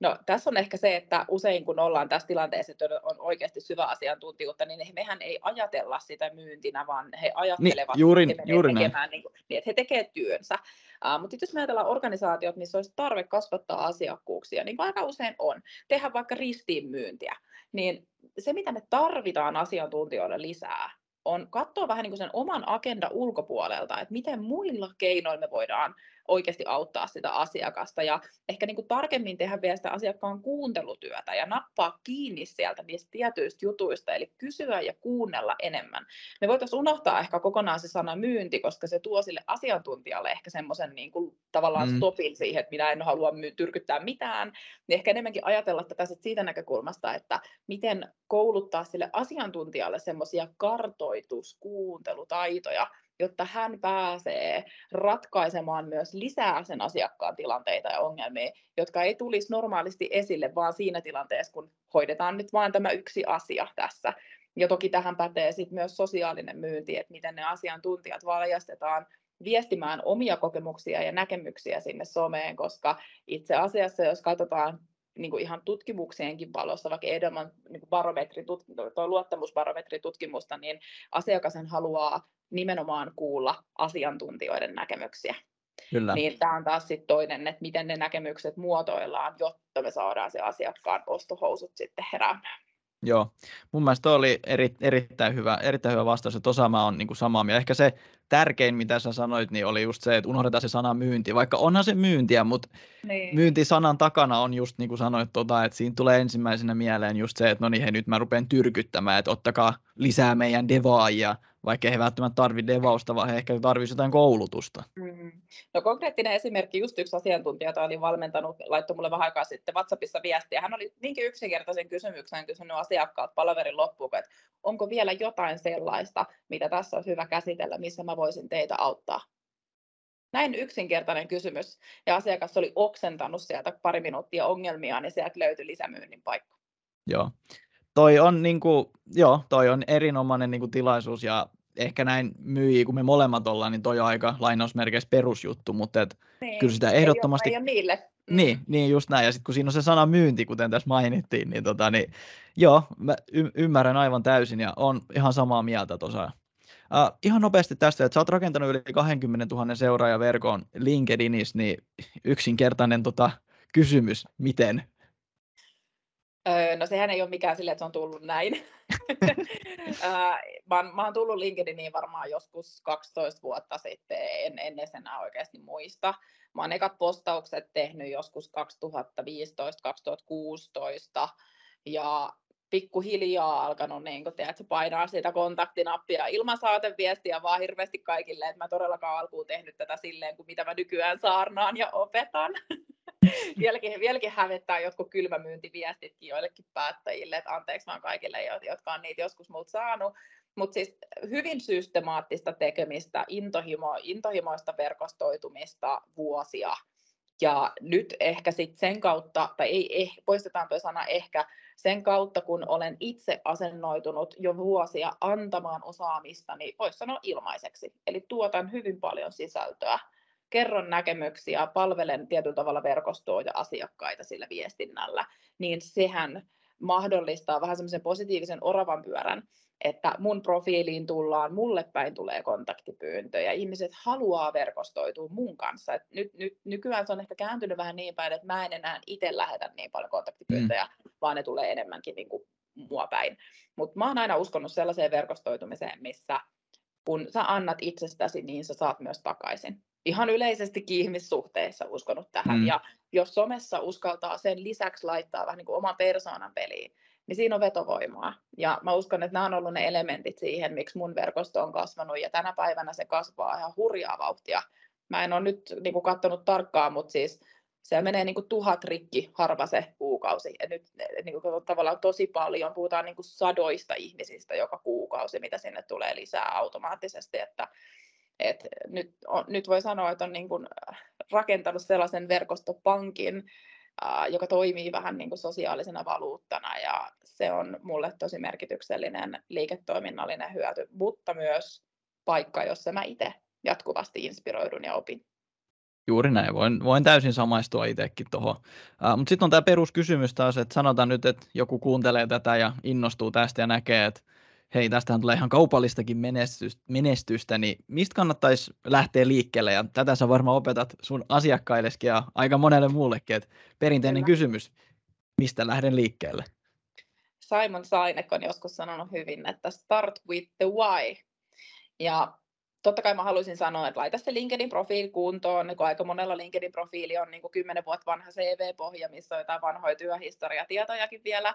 No tässä on ehkä se, että usein kun ollaan tässä tilanteessa, että on oikeasti syvä asiantuntijuutta, niin mehän ei ajatella sitä myyntinä, vaan he ajattelevat, niin, juuri, että juuri tekemään, niin, niin, että he tekevät työnsä. Uh, mutta jos me ajatellaan organisaatiot, missä olisi tarve kasvattaa asiakkuuksia, niin kuin aika usein on, tehdä vaikka ristiinmyyntiä, niin se, mitä me tarvitaan asiantuntijoille lisää, on katsoa vähän niin kuin sen oman agenda ulkopuolelta, että miten muilla keinoilla me voidaan oikeasti auttaa sitä asiakasta ja ehkä niin kuin tarkemmin tehdä vielä sitä asiakkaan kuuntelutyötä ja nappaa kiinni sieltä niistä tietyistä jutuista, eli kysyä ja kuunnella enemmän. Me voitaisiin unohtaa ehkä kokonaan se sana myynti, koska se tuo sille asiantuntijalle ehkä semmoisen niin kuin tavallaan mm. stopin siihen, että minä en halua my- tyrkyttää mitään, niin ehkä enemmänkin ajatella tätä siitä näkökulmasta, että miten kouluttaa sille asiantuntijalle semmoisia kartoituskuuntelutaitoja, jotta hän pääsee ratkaisemaan myös lisää sen asiakkaan tilanteita ja ongelmia, jotka ei tulisi normaalisti esille vaan siinä tilanteessa, kun hoidetaan nyt vain tämä yksi asia tässä. Ja toki tähän pätee sitten myös sosiaalinen myynti, että miten ne asiantuntijat valjastetaan viestimään omia kokemuksia ja näkemyksiä sinne someen, koska itse asiassa, jos katsotaan niin kuin ihan tutkimuksienkin valossa, vaikka Edelman niin barometri, luottamusbarometritutkimusta, niin asiakas haluaa nimenomaan kuulla asiantuntijoiden näkemyksiä. Kyllä. Niin tämä on taas sitten toinen, että miten ne näkemykset muotoillaan, jotta me saadaan se asiakkaan ostohousut sitten heräämään. Joo, mun mielestä oli eri, erittäin, hyvä, erittäin hyvä vastaus, että osa mä on niin samaa mieltä. Ehkä se tärkein, mitä sä sanoit, niin oli just se, että unohdetaan se sana myynti, vaikka onhan se myyntiä, mutta niin. myyntisanan takana on just niin kuin sanoit, tota, että siinä tulee ensimmäisenä mieleen just se, että no niin hei, nyt mä rupean tyrkyttämään, että ottakaa lisää meidän devaajia, vaikka he välttämättä tarvitse devausta, vaan he ehkä tarvitsisi jotain koulutusta. Mm. No konkreettinen esimerkki, just yksi asiantuntija, jota oli valmentanut, laittoi mulle vähän aikaa sitten WhatsAppissa viestiä. Hän oli niinkin yksinkertaisen kysymyksen kysynyt asiakkaat palaverin loppuun, että onko vielä jotain sellaista, mitä tässä on hyvä käsitellä, missä mä voisin teitä auttaa. Näin yksinkertainen kysymys. Ja asiakas oli oksentanut sieltä pari minuuttia ongelmia, niin sieltä löytyi lisämyynnin paikka. Joo toi on, niin kuin, joo, toi on erinomainen niin kuin, tilaisuus ja ehkä näin myyjiä, kun me molemmat ollaan, niin toi on aika lainausmerkeissä perusjuttu, mutta et, niin, kyllä sitä ehdottomasti... Ei ole niille. Mm. Niin, niin, just näin. Ja sitten kun siinä on se sana myynti, kuten tässä mainittiin, niin, tota, niin joo, mä y- ymmärrän aivan täysin ja on ihan samaa mieltä tuossa. Uh, ihan nopeasti tästä, että sä oot rakentanut yli 20 000 seuraajaverkon LinkedInissä, niin yksinkertainen tota, kysymys, miten Öö, no sehän ei ole mikään sille, että se on tullut näin. mä, oon, mä oon tullut LinkedIniin varmaan joskus 12 vuotta sitten, en ennen sen oikeasti muista. Mä oon ekat postaukset tehnyt joskus 2015-2016 ja pikkuhiljaa alkanut niin kun, tiedät, painaa sitä kontaktinappia ilman saateviestiä vaan hirveästi kaikille, että mä todellakaan alkuun tehnyt tätä silleen kuin mitä mä nykyään saarnaan ja opetan. vieläkin, vieläkin hävettää jotkut kylmämyyntiviestitkin joillekin päättäjille, että anteeksi vaan kaikille, jotka on niitä joskus multa saanut. Mutta siis hyvin systemaattista tekemistä, intohimo, intohimoista verkostoitumista vuosia. Ja nyt ehkä sitten sen kautta, tai ei, eh, poistetaan tuo sana ehkä, sen kautta kun olen itse asennoitunut jo vuosia antamaan osaamista, niin voisi sanoa ilmaiseksi. Eli tuotan hyvin paljon sisältöä. Kerron näkemyksiä, palvelen tietyllä tavalla verkostoa ja asiakkaita sillä viestinnällä, niin sehän mahdollistaa vähän semmoisen positiivisen oravan pyörän, että mun profiiliin tullaan, mulle päin tulee kontaktipyyntöjä, ihmiset haluaa verkostoitua mun kanssa. Et nyt, nyt, nykyään se on ehkä kääntynyt vähän niin päin, että mä en enää itse lähetä niin paljon kontaktipyyntöjä, mm. vaan ne tulee enemmänkin niin kuin mua päin. Mutta mä oon aina uskonut sellaiseen verkostoitumiseen, missä kun sä annat itsestäsi, niin sä saat myös takaisin ihan yleisestikin ihmissuhteissa uskonut tähän. Mm. Ja jos somessa uskaltaa sen lisäksi laittaa vähän niin kuin oman persoonan peliin, niin siinä on vetovoimaa. Ja mä uskon, että nämä on ollut ne elementit siihen, miksi mun verkosto on kasvanut, ja tänä päivänä se kasvaa ihan hurjaa vauhtia. Mä en ole nyt niin kuin katsonut tarkkaan, mutta siis se menee niin kuin tuhat rikki harva se kuukausi. Ja nyt niin kuin tavallaan tosi paljon, puhutaan niin kuin sadoista ihmisistä joka kuukausi, mitä sinne tulee lisää automaattisesti, että et nyt, on, nyt voi sanoa, että on niin kuin rakentanut sellaisen verkostopankin, joka toimii vähän niin kuin sosiaalisena valuuttana ja se on mulle tosi merkityksellinen liiketoiminnallinen hyöty, mutta myös paikka, jossa mä itse jatkuvasti inspiroidun ja opin. Juuri näin, voin, voin täysin samaistua itsekin tuohon. Mutta sitten on tämä peruskysymys taas, että sanotaan nyt, että joku kuuntelee tätä ja innostuu tästä ja näkee, että hei, tästähän tulee ihan kaupallistakin menestystä, menestystä, niin mistä kannattaisi lähteä liikkeelle? Ja tätä sä varmaan opetat sun asiakkaillekin ja aika monelle muullekin, että perinteinen Kyllä. kysymys, mistä lähden liikkeelle? Simon Sinek on joskus sanonut hyvin, että start with the why. Ja totta kai mä haluaisin sanoa, että laita se LinkedIn-profiili kuntoon, kun aika monella LinkedIn-profiili on niin kuin 10 vuotta vanha CV-pohja, missä on jotain vanhoja työhistoriatietojakin vielä,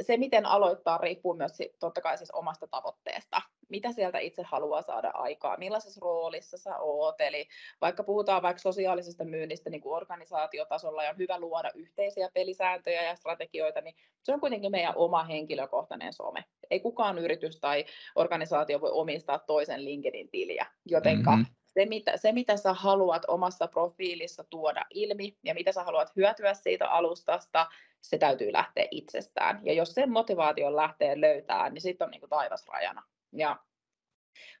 se, miten aloittaa, riippuu myös totta kai siis omasta tavoitteesta. Mitä sieltä itse haluaa saada aikaa, millaisessa roolissa sä oot. Eli vaikka puhutaan vaikka sosiaalisesta myynnistä niin kuin organisaatiotasolla ja on hyvä luoda yhteisiä pelisääntöjä ja strategioita, niin se on kuitenkin meidän oma henkilökohtainen some. Ei kukaan yritys tai organisaatio voi omistaa toisen LinkedIn-tiliä, jotenka mm-hmm se mitä, se, mitä sä haluat omassa profiilissa tuoda ilmi ja mitä sä haluat hyötyä siitä alustasta, se täytyy lähteä itsestään. Ja jos sen motivaation lähtee löytää, niin sitten on niin kuin taivas rajana. Ja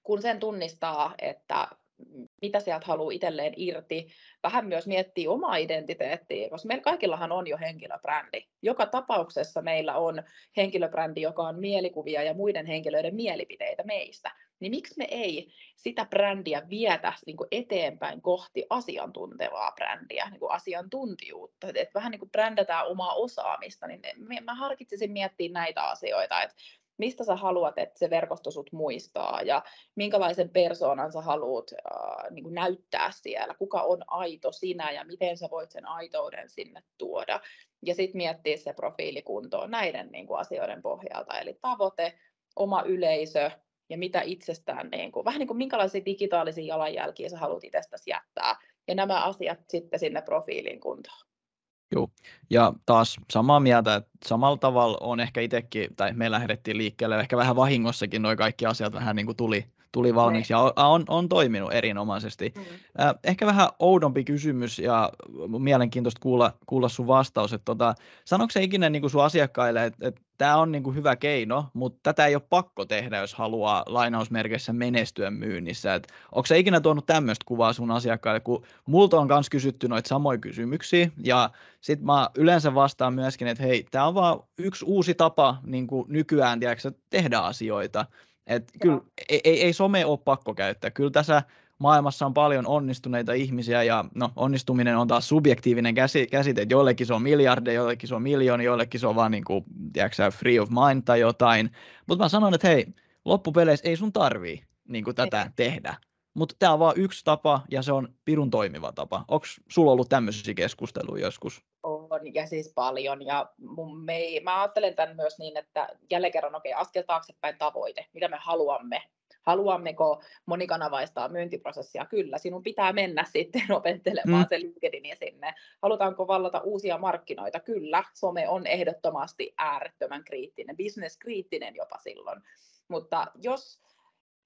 kun sen tunnistaa, että mitä sieltä haluaa itselleen irti, vähän myös miettiä omaa identiteettiä, koska meillä kaikillahan on jo henkilöbrändi. Joka tapauksessa meillä on henkilöbrändi, joka on mielikuvia ja muiden henkilöiden mielipiteitä meistä. Niin miksi me ei sitä brändiä vietä niin kuin eteenpäin kohti asiantuntevaa brändiä, niin kuin asiantuntijuutta, että vähän niin kuin brändätään omaa osaamista, niin mä harkitsisin miettiä näitä asioita, että mistä sä haluat, että se verkosto sut muistaa ja minkälaisen persoonan sä haluat äh, niin kuin näyttää siellä, kuka on aito sinä ja miten sä voit sen aitouden sinne tuoda. Ja sitten miettiä se profiilikuntoon näiden niin kuin asioiden pohjalta, eli tavoite, oma yleisö ja mitä itsestään, niin kuin, vähän niin kuin minkälaisia digitaalisia jalanjälkiä sä haluat itsestäsi jättää. Ja nämä asiat sitten sinne profiilin kuntoon. Joo, ja taas samaa mieltä, että samalla tavalla on ehkä itsekin, tai me lähdettiin liikkeelle, ehkä vähän vahingossakin noin kaikki asiat vähän niin kuin tuli, tuli valmiiksi ja on, on toiminut erinomaisesti. Mm. Äh, ehkä vähän oudompi kysymys ja mielenkiintoista kuulla, kuulla sun vastaus, että tota, sanoiko se ikinä niin kuin sun asiakkaille, että, että tämä on niin kuin hyvä keino, mutta tätä ei ole pakko tehdä, jos haluaa lainausmerkeissä menestyä myynnissä. Et onko se ikinä tuonut tämmöistä kuvaa sun asiakkaille, kun multa on myös kysytty noita samoja kysymyksiä, ja sitten mä yleensä vastaan myöskin, että hei, tämä on vaan yksi uusi tapa niin kuin nykyään tiedätkö, tehdä asioita. Et kyllä ei, ei, ei some ole pakko käyttää. Kyllä tässä maailmassa on paljon onnistuneita ihmisiä ja no, onnistuminen on taas subjektiivinen käsite. Joillekin se on miljardeja, joillekin se on miljoona, joillekin se on vaan niin kuin, tiedätkö, free of mind tai jotain. Mutta mä sanon, että hei, loppupeleissä ei sun tarvii niin kuin tätä ei. tehdä. Mutta tämä on vain yksi tapa ja se on pirun toimiva tapa. Onko sulla ollut tämmöisiä keskusteluja joskus? On ja siis paljon. Ja mun, me, mä ajattelen tämän myös niin, että jälleen kerran okei, okay, askel taaksepäin tavoite, mitä me haluamme haluammeko monikanavaistaa myyntiprosessia? Kyllä, sinun pitää mennä sitten opettelemaan mm. se LinkedIn sinne. Halutaanko vallata uusia markkinoita? Kyllä, some on ehdottomasti äärettömän kriittinen, bisneskriittinen jopa silloin. Mutta jos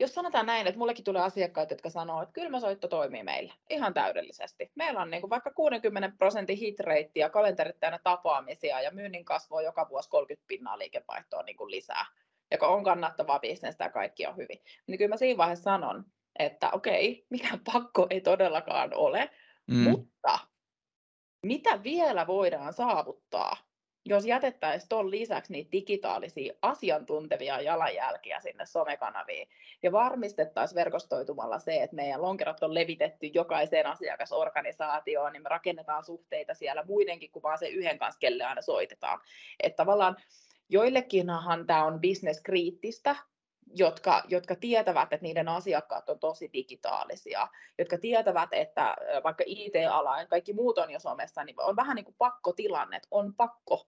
jos sanotaan näin, että mullekin tulee asiakkaita, jotka sanoo, että kylmäsoitto toimii meillä ihan täydellisesti. Meillä on niin kuin vaikka 60 prosentin hit rate ja kalenterit täynnä tapaamisia ja myynnin kasvua joka vuosi 30 pinnaa liikevaihtoa niin kuin lisää joka on kannattavaa bisnestä ja kaikki on hyvin. Niin kyllä mä siinä vaiheessa sanon, että okei, mikä pakko ei todellakaan ole, mm. mutta mitä vielä voidaan saavuttaa, jos jätettäisiin tuon lisäksi niitä digitaalisia asiantuntevia jalanjälkiä sinne somekanaviin ja varmistettaisiin verkostoitumalla se, että meidän lonkerot on levitetty jokaiseen asiakasorganisaatioon, niin me rakennetaan suhteita siellä muidenkin kuin vaan se yhden kanssa, kelle aina soitetaan. Että tavallaan Joillekinhan tämä on bisneskriittistä, jotka, jotka tietävät, että niiden asiakkaat on tosi digitaalisia, jotka tietävät, että vaikka IT-ala ja kaikki muut on jo somessa, niin on vähän niin kuin pakkotilanne, että on pakko.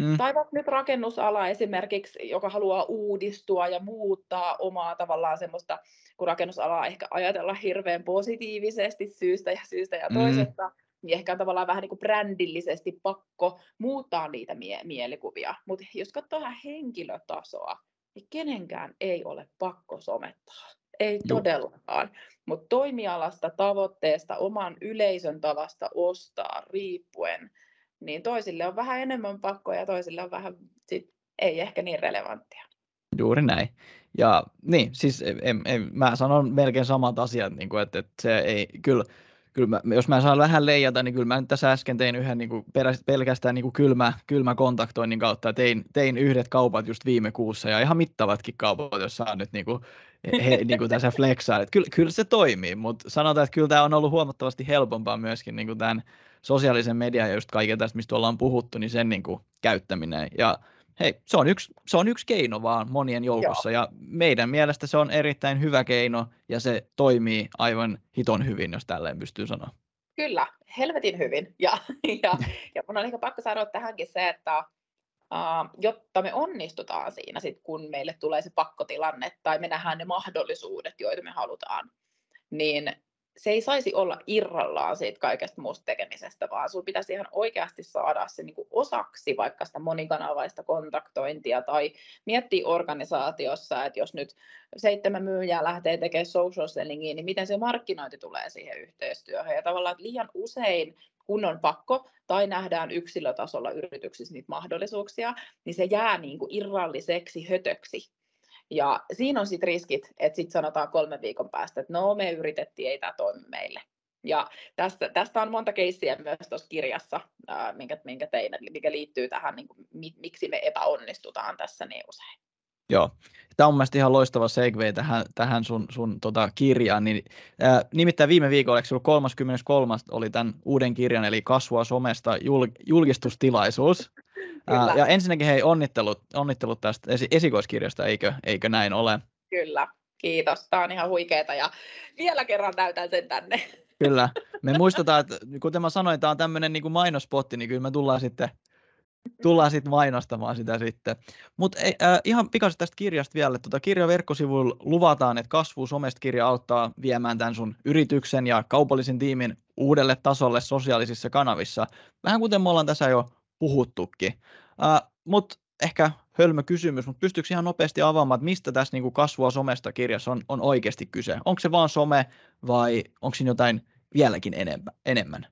Mm. Tai vaikka nyt rakennusala esimerkiksi, joka haluaa uudistua ja muuttaa omaa tavallaan semmoista, kun rakennusalaa ehkä ajatella hirveän positiivisesti syystä ja syystä ja mm. toisesta, mm niin ehkä on tavallaan vähän niin kuin brändillisesti pakko muuttaa niitä mie- mielikuvia. Mutta jos katsoo ihan henkilötasoa, niin kenenkään ei ole pakko somettaa. Ei Juh. todellakaan. Mutta toimialasta, tavoitteesta, oman yleisön tavasta ostaa riippuen, niin toisille on vähän enemmän pakkoja ja toisille on vähän sit, ei ehkä niin relevanttia. Juuri näin. Ja niin, siis en, en, mä sanon melkein samat asiat, niin kuin, että, että se ei, kyllä kyllä mä, jos mä saan vähän leijata, niin kyllä mä nyt tässä äsken tein yhden niin kuin pelkästään niin kuin kylmä, kylmä kontaktoinnin kautta. Tein, tein yhdet kaupat just viime kuussa ja ihan mittavatkin kaupat, jos saa nyt niin kuin, he, niin kuin tässä flexaa. Kyllä, kyllä se toimii, mutta sanotaan, että kyllä tämä on ollut huomattavasti helpompaa myöskin niin kuin tämän sosiaalisen median ja just kaiken tästä, mistä ollaan puhuttu, niin sen niin kuin käyttäminen. Ja hei, se on, yksi, se on yksi keino vaan monien joukossa Joo. ja meidän mielestä se on erittäin hyvä keino ja se toimii aivan hiton hyvin, jos tälleen pystyy sanoa. Kyllä, helvetin hyvin. Ja, ja, ja mun on ehkä pakko sanoa tähänkin se, että uh, jotta me onnistutaan siinä, sit, kun meille tulee se pakkotilanne tai me nähdään ne mahdollisuudet, joita me halutaan, niin se ei saisi olla irrallaan siitä kaikesta muusta tekemisestä, vaan sinun pitäisi ihan oikeasti saada se niin osaksi vaikka sitä monikanavaista kontaktointia tai miettiä organisaatiossa, että jos nyt seitsemän myyjää lähtee tekemään social sellingiä, niin miten se markkinointi tulee siihen yhteistyöhön. Ja tavallaan liian usein kun on pakko tai nähdään yksilötasolla yrityksissä niitä mahdollisuuksia, niin se jää niin kuin irralliseksi hötöksi Ja siinä on sitten riskit, että sitten sanotaan kolmen viikon päästä, että no me yritettiin, ei tämä toimi meille. Ja tästä, tästä on monta keissiä myös tuossa kirjassa, ää, minkä, minkä tein, mikä liittyy tähän, niin kuin, miksi me epäonnistutaan tässä niin usein. Joo, tämä on mielestäni ihan loistava segue tähän, tähän sun, sun tota, kirjaan. Niin, ää, nimittäin viime viikolla, eikö 33. oli tämän uuden kirjan, eli Kasvua somesta jul, julkistustilaisuus. Ää, ja ensinnäkin hei, onnittelut, onnittelut tästä esi- esikoiskirjasta, eikö, eikö näin ole? Kyllä, kiitos. Tämä on ihan huikeeta ja vielä kerran näytän sen tänne. Kyllä. Me muistetaan, että kuten mä sanoin, tämä on tämmöinen niin mainospotti, niin kyllä me tullaan sitten tullaan sitten mainostamaan sitä sitten. Mutta äh, ihan pikaisesti tästä kirjasta vielä. Tuota, kirjan verkkosivuilla luvataan, että kasvu somesta kirja auttaa viemään tämän sun yrityksen ja kaupallisen tiimin uudelle tasolle sosiaalisissa kanavissa. Vähän kuten me ollaan tässä jo puhuttukin. Äh, mutta ehkä hölmö kysymys, mutta pystyykö ihan nopeasti avaamaan, että mistä tässä niin kuin kasvua somesta kirjassa on, on oikeasti kyse? Onko se vaan some vai onko siinä jotain vieläkin enemmän?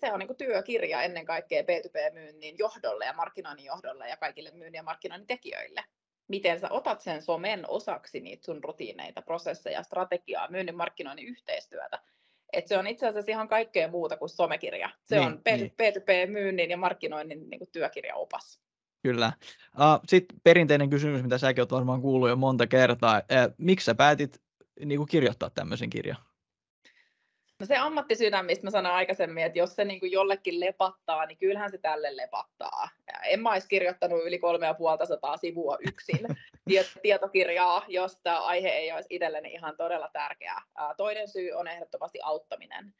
se on niin työkirja ennen kaikkea B2B-myynnin johdolle ja markkinoinnin johdolle ja kaikille myynnin ja markkinoinnin tekijöille. Miten sä otat sen somen osaksi niitä sun rutiineita, prosesseja, strategiaa, myynnin, markkinoinnin yhteistyötä. Et se on itse asiassa ihan kaikkea muuta kuin somekirja. Se niin, on B2B-myynnin niin. ja markkinoinnin niin työkirjaopas. Kyllä. Uh, Sitten perinteinen kysymys, mitä säkin olet varmaan kuullut jo monta kertaa. Uh, miksi sä päätit niin kuin kirjoittaa tämmöisen kirjan? No se ammattisydän, mistä mä sanoin aikaisemmin, että jos se niin kuin jollekin lepattaa, niin kyllähän se tälle lepattaa. En mä olisi kirjoittanut yli kolme ja puolta sataa sivua yksin tietokirjaa, jos tämä aihe ei olisi itselleni ihan todella tärkeä. Toinen syy on ehdottomasti auttaminen.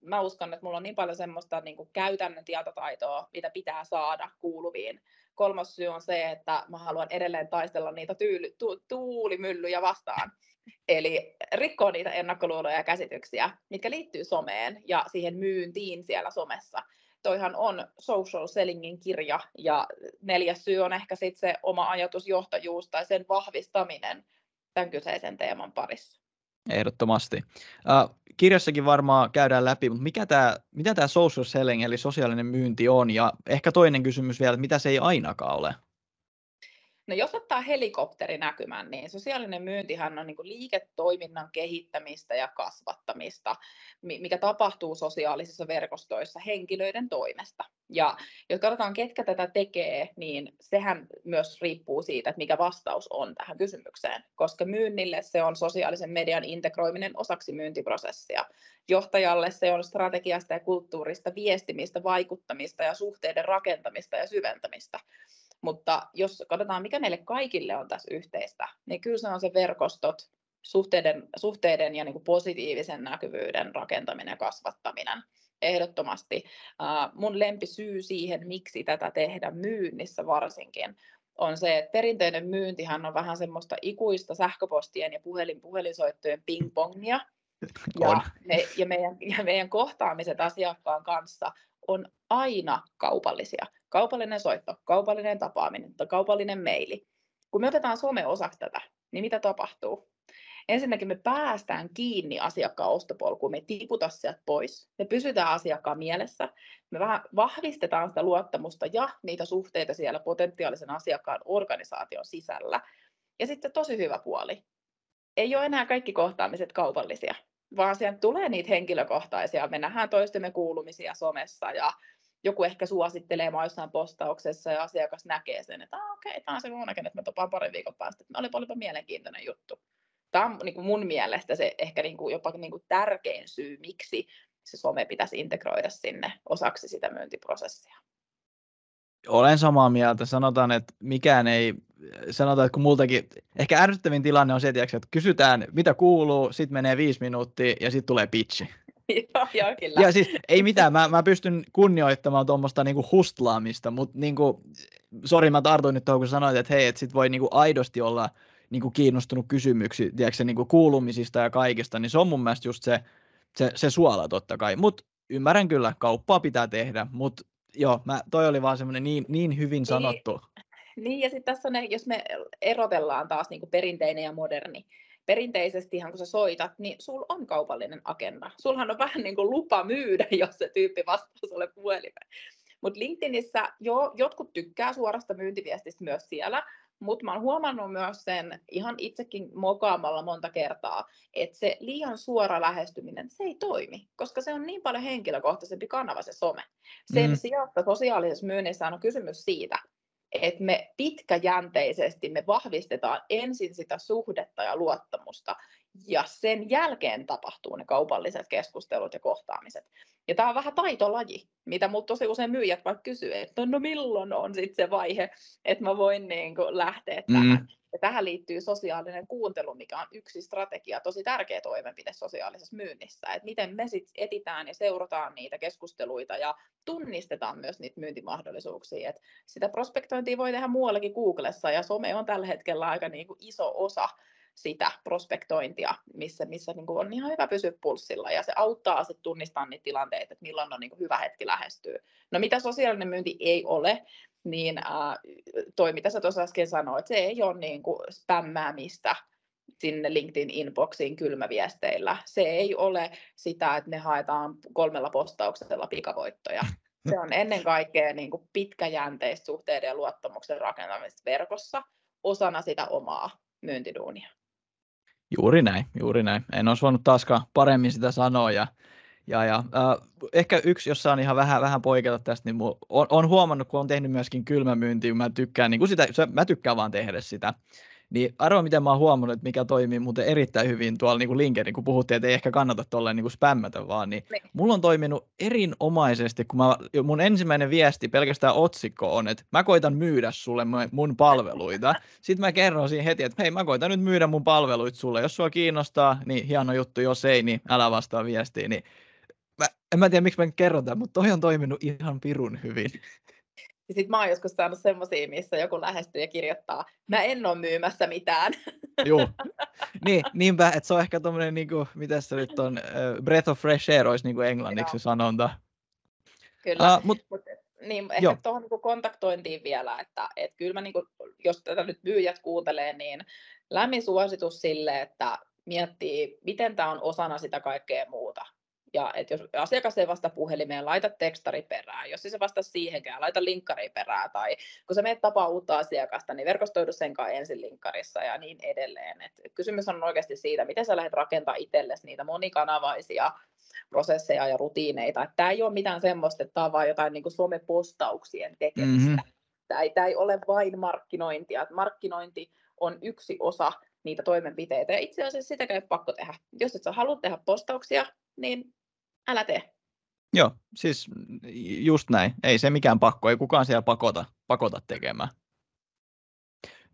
Mä uskon, että mulla on niin paljon semmoista niin kuin käytännön tietotaitoa, mitä pitää saada kuuluviin. Kolmas syy on se, että mä haluan edelleen taistella niitä tyyli, tu, tuulimyllyjä vastaan Eli rikkoo niitä ennakkoluuloja ja käsityksiä, mitkä liittyy someen ja siihen myyntiin siellä somessa. Toihan on social sellingin kirja ja neljäs syy on ehkä sitten se oma ajatusjohtajuus tai sen vahvistaminen tämän kyseisen teeman parissa. Ehdottomasti. Uh, kirjassakin varmaan käydään läpi, mutta mikä tää, mitä tämä social selling eli sosiaalinen myynti on? Ja ehkä toinen kysymys vielä, että mitä se ei ainakaan ole? No jos ottaa helikopterinäkymän, niin sosiaalinen myyntihän on niin liiketoiminnan kehittämistä ja kasvattamista, mikä tapahtuu sosiaalisissa verkostoissa henkilöiden toimesta. Ja jos katsotaan, ketkä tätä tekee, niin sehän myös riippuu siitä, että mikä vastaus on tähän kysymykseen, koska myynnille se on sosiaalisen median integroiminen osaksi myyntiprosessia. Johtajalle se on strategiasta ja kulttuurista viestimistä, vaikuttamista ja suhteiden rakentamista ja syventämistä. Mutta jos katsotaan, mikä meille kaikille on tässä yhteistä, niin kyllä se on se verkostot, suhteiden, suhteiden ja niin kuin positiivisen näkyvyyden rakentaminen ja kasvattaminen. Ehdottomasti. Uh, mun lempisyy siihen, miksi tätä tehdä myynnissä varsinkin, on se, että perinteinen myyntihän on vähän semmoista ikuista sähköpostien ja puhelin, puhelinsoittojen pingpongia. Ja, me, ja, meidän, ja meidän kohtaamiset asiakkaan kanssa on aina kaupallisia. Kaupallinen soitto, kaupallinen tapaaminen tai kaupallinen meili. Kun me otetaan some osaksi tätä, niin mitä tapahtuu? Ensinnäkin me päästään kiinni asiakkaan ostopolkuun, me ei tiputa sieltä pois, me pysytään asiakkaan mielessä, me vähän vahvistetaan sitä luottamusta ja niitä suhteita siellä potentiaalisen asiakkaan organisaation sisällä. Ja sitten tosi hyvä puoli, ei ole enää kaikki kohtaamiset kaupallisia, vaan sieltä tulee niitä henkilökohtaisia, me nähdään toistemme kuulumisia somessa ja joku ehkä suosittelee mua jossain postauksessa ja asiakas näkee sen, että okei, okay, tämä on se unokin, että me tapaan parin viikon päästä, että oli olipa mielenkiintoinen juttu. Tämä on niin kuin mun mielestä se ehkä niin kuin, jopa niin kuin tärkein syy, miksi se some pitäisi integroida sinne osaksi sitä myyntiprosessia. Olen samaa mieltä. Sanotaan, että mikään ei, sanotaan, että kun multakin, ehkä ärsyttävin tilanne on se, että kysytään, mitä kuuluu, sitten menee viisi minuuttia ja sitten tulee pitchi. Joo, joo, kyllä. Ja siis ei mitään, mä, mä pystyn kunnioittamaan tuommoista niinku hustlaamista, mutta niinku, sori mä tartuin nyt tuohon, kun sanoit, että hei, että sit voi niinku aidosti olla niinku kiinnostunut kysymyksiä, tiedätkö, niinku kuulumisista ja kaikista, niin se on mun mielestä just se, se, se suola totta kai. Mutta ymmärrän kyllä, kauppaa pitää tehdä, mutta joo, mä, toi oli vaan semmoinen niin, niin hyvin niin. sanottu. Niin, niin ja sitten tässä on ne, jos me erotellaan taas niinku perinteinen ja moderni, perinteisesti kun sä soitat, niin sul on kaupallinen agenda. Sulhan on vähän niin kuin lupa myydä, jos se tyyppi vastaa sulle puhelimeen. Mutta LinkedInissä jo, jotkut tykkää suorasta myyntiviestistä myös siellä, mutta mä oon huomannut myös sen ihan itsekin mokaamalla monta kertaa, että se liian suora lähestyminen, se ei toimi, koska se on niin paljon henkilökohtaisempi kanava se some. Sen mm. sijaan sosiaalisessa myynnissä on kysymys siitä, että me pitkäjänteisesti me vahvistetaan ensin sitä suhdetta ja luottamusta, ja sen jälkeen tapahtuu ne kaupalliset keskustelut ja kohtaamiset. Ja tämä on vähän taitolaji, mitä mut tosi usein myyjät vaikka kysyy, että no milloin on sitten se vaihe, että mä voin niin kuin lähteä tähän. Mm. Ja tähän liittyy sosiaalinen kuuntelu, mikä on yksi strategia, tosi tärkeä toimenpide sosiaalisessa myynnissä. Että miten me sitten etitään ja seurataan niitä keskusteluita ja tunnistetaan myös niitä myyntimahdollisuuksia. Et sitä prospektointia voi tehdä muuallakin Googlessa ja some on tällä hetkellä aika niin kuin iso osa sitä prospektointia, missä, missä niin kuin on ihan hyvä pysyä pulssilla ja se auttaa sitten tunnistamaan niitä tilanteita, että milloin on niin kuin hyvä hetki lähestyä. No mitä sosiaalinen myynti ei ole, niin äh, toi mitä sä tuossa äsken sanoit, se ei ole niin kuin spämmäämistä sinne LinkedIn inboxiin kylmäviesteillä. Se ei ole sitä, että me haetaan kolmella postauksella pikavoittoja. Se on ennen kaikkea niin kuin pitkäjänteistä suhteiden ja luottamuksen rakentamista verkossa osana sitä omaa myyntiduunia. Juuri näin, juuri näin. En olisi voinut taaskaan paremmin sitä sanoa. Ja, ja, ja äh, ehkä yksi, jos saan ihan vähän, vähän poiketa tästä, niin on, huomannut, kun on tehnyt myöskin kylmämyyntiä, mä tykkään, niin sitä, mä tykkään vaan tehdä sitä. Niin arvo, miten mä oon huomannut, että mikä toimii muuten erittäin hyvin tuolla niin kuin LinkedIn, kun puhuttiin, että ei ehkä kannata tolleen niin kuin spämmätä vaan, niin ne. Niin. mulla on toiminut erinomaisesti, kun mä, mun ensimmäinen viesti, pelkästään otsikko on, että mä koitan myydä sulle mun palveluita. Sitten mä kerron siinä heti, että hei, mä koitan nyt myydä mun palveluita sulle. Jos sua kiinnostaa, niin hieno juttu, jos ei, niin älä vastaa viestiin. Niin mä, en mä tiedä, miksi mä kerron tämän, mutta toi on toiminut ihan pirun hyvin. Ja sitten mä oon joskus saanut semmoisia, missä joku lähestyy ja kirjoittaa, mä en ole myymässä mitään. Joo, niin, niinpä, että se on ehkä tommonen, niin kuin, mitä se nyt on, uh, breath of fresh air olisi niin kuin englanniksi Joo. sanonta. Kyllä, uh, mut, mut, niin ehkä tuohon niin kontaktointiin vielä, että, että kyllä mä niin kuin, jos tätä nyt myyjät kuuntelee, niin lämmin suositus sille, että miettii, miten tämä on osana sitä kaikkea muuta. Ja että jos asiakas ei vasta puhelimeen, laita tekstari perään. Jos se vasta siihenkään, laita linkkari perään. Tai kun sä menet tapaa uutta asiakasta, niin verkostoidu sen kanssa ensin linkkarissa ja niin edelleen. Et kysymys on oikeasti siitä, miten sä lähdet rakentamaan itsellesi niitä monikanavaisia prosesseja ja rutiineita. Tämä ei ole mitään semmoista, että tämä on vain jotain niin kuin somepostauksien tekemistä. Mm-hmm. Tämä ei, tämä ei ole vain markkinointia. Markkinointi on yksi osa niitä toimenpiteitä. Ja itse asiassa sitäkään ei pakko tehdä. Jos et sä halua tehdä postauksia, niin älä tee. Joo, siis just näin. Ei se mikään pakko, ei kukaan siellä pakota, pakota tekemään.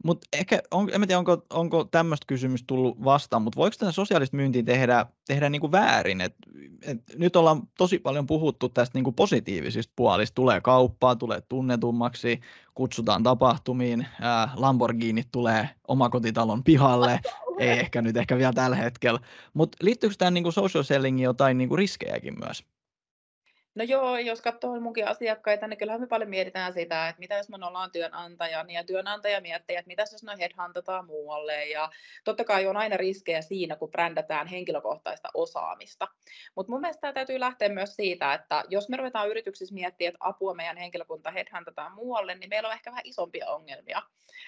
Mutta ehkä, on, en tiedä, onko, onko tämmöistä kysymystä tullut vastaan, mutta voiko tätä sosiaalista myyntiä tehdä, tehdä niin kuin väärin? Et, et nyt ollaan tosi paljon puhuttu tästä niin kuin positiivisista puolista. Tulee kauppaa, tulee tunnetummaksi, kutsutaan tapahtumiin, ää, Lamborghini tulee omakotitalon pihalle, ei ehkä nyt ehkä vielä tällä hetkellä. Mutta liittyykö tähän niin social sellingiin jotain niin kuin riskejäkin myös? No joo, jos katsoo munkin asiakkaita, niin kyllähän me paljon mietitään sitä, että mitä jos me ollaan työnantaja, niin ja työnantaja miettii, että mitä jos noin headhuntataan muualle. Ja totta kai on aina riskejä siinä, kun brändätään henkilökohtaista osaamista. Mutta mun mielestä tämä täytyy lähteä myös siitä, että jos me ruvetaan yrityksissä miettiä, että apua meidän henkilökunta headhuntataan muualle, niin meillä on ehkä vähän isompia ongelmia.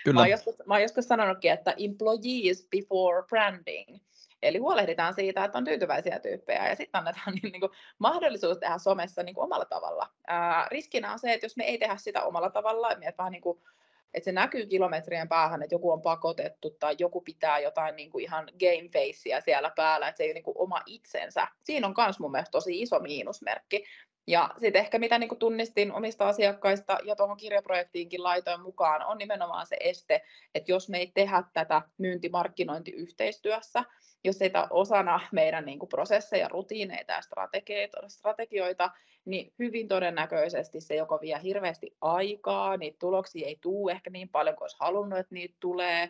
Kyllä. Mä oon joskus, mä oon joskus sanonutkin, että employees before branding. Eli huolehditaan siitä, että on tyytyväisiä tyyppejä ja sitten annetaan niin, niin kuin, mahdollisuus tehdä somessa niin kuin, omalla tavalla. Ää, riskinä on se, että jos me ei tehdä sitä omalla tavalla, että vähän niin kuin, että se näkyy kilometrien päähän, että joku on pakotettu tai joku pitää jotain niin kuin ihan game facea siellä päällä, että se ei ole niin kuin oma itsensä. Siinä on myös mun mielestä tosi iso miinusmerkki. Ja sitten ehkä mitä niin tunnistin omista asiakkaista ja tuohon kirjaprojektiinkin laitoin mukaan, on nimenomaan se este, että jos me ei tehdä tätä myyntimarkkinointiyhteistyössä, jos ei tämä osana meidän niin prosesseja, rutiineita ja strategioita, niin hyvin todennäköisesti se joko vie hirveästi aikaa, niitä tuloksia ei tule ehkä niin paljon kuin olisi halunnut, että niitä tulee,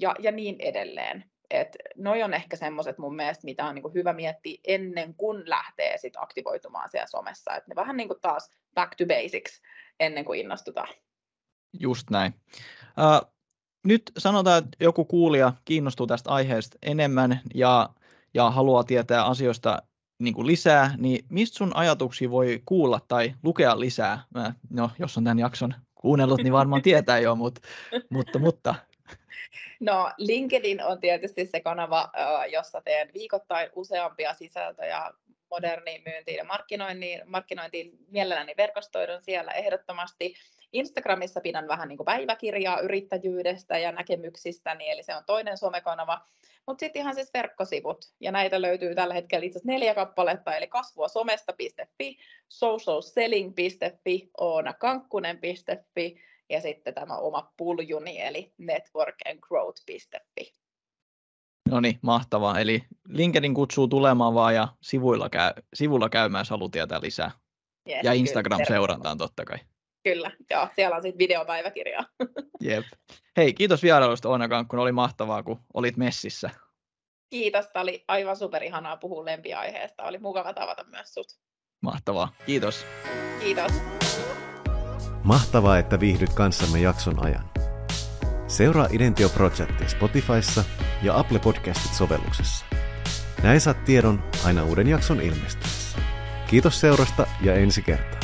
ja, ja niin edelleen. Et noi on ehkä semmoiset mun mielestä, mitä on niin hyvä miettiä ennen kuin lähtee sit aktivoitumaan siellä somessa. Et ne vähän niin kuin taas back to basics ennen kuin innostutaan. Just näin. Uh, nyt sanotaan, että joku kuulija kiinnostuu tästä aiheesta enemmän ja, ja haluaa tietää asioista niin kuin lisää, niin mistä sun ajatuksia voi kuulla tai lukea lisää? No, jos on tämän jakson kuunnellut, niin varmaan tietää jo, mutta, mutta, mutta. No LinkedIn on tietysti se kanava, jossa teen viikoittain useampia sisältöjä moderniin myyntiin ja markkinointiin, markkinointiin mielelläni verkostoidun siellä ehdottomasti. Instagramissa pidän vähän niin kuin päiväkirjaa yrittäjyydestä ja näkemyksistäni, eli se on toinen somekanava. Mutta sitten ihan siis verkkosivut, ja näitä löytyy tällä hetkellä itse asiassa neljä kappaletta, eli kasvuasomesta.fi, socialselling.fi, oonakankkunen.fi ja sitten tämä oma puljuni, eli networkandgrowth.fi. No niin, mahtavaa. Eli LinkedIn kutsuu tulemaan vaan ja sivuilla, käy, sivulla käymään, jos haluaa tietää lisää. Yes, ja Instagram-seurantaan totta kai. Kyllä, joo, siellä on sitten videopäiväkirjaa. Jep. Hei, kiitos vierailusta Oona Kankkun, oli mahtavaa, kun olit messissä. Kiitos, tämä oli aivan superihanaa puhua lempiaiheesta. Oli mukava tavata myös sut. Mahtavaa, kiitos. Kiitos. Mahtavaa, että viihdyt kanssamme jakson ajan. Seuraa Identio Projectia Spotifyssa ja Apple Podcastit-sovelluksessa. Näin saat tiedon aina uuden jakson ilmestyessä. Kiitos seurasta ja ensi kertaa.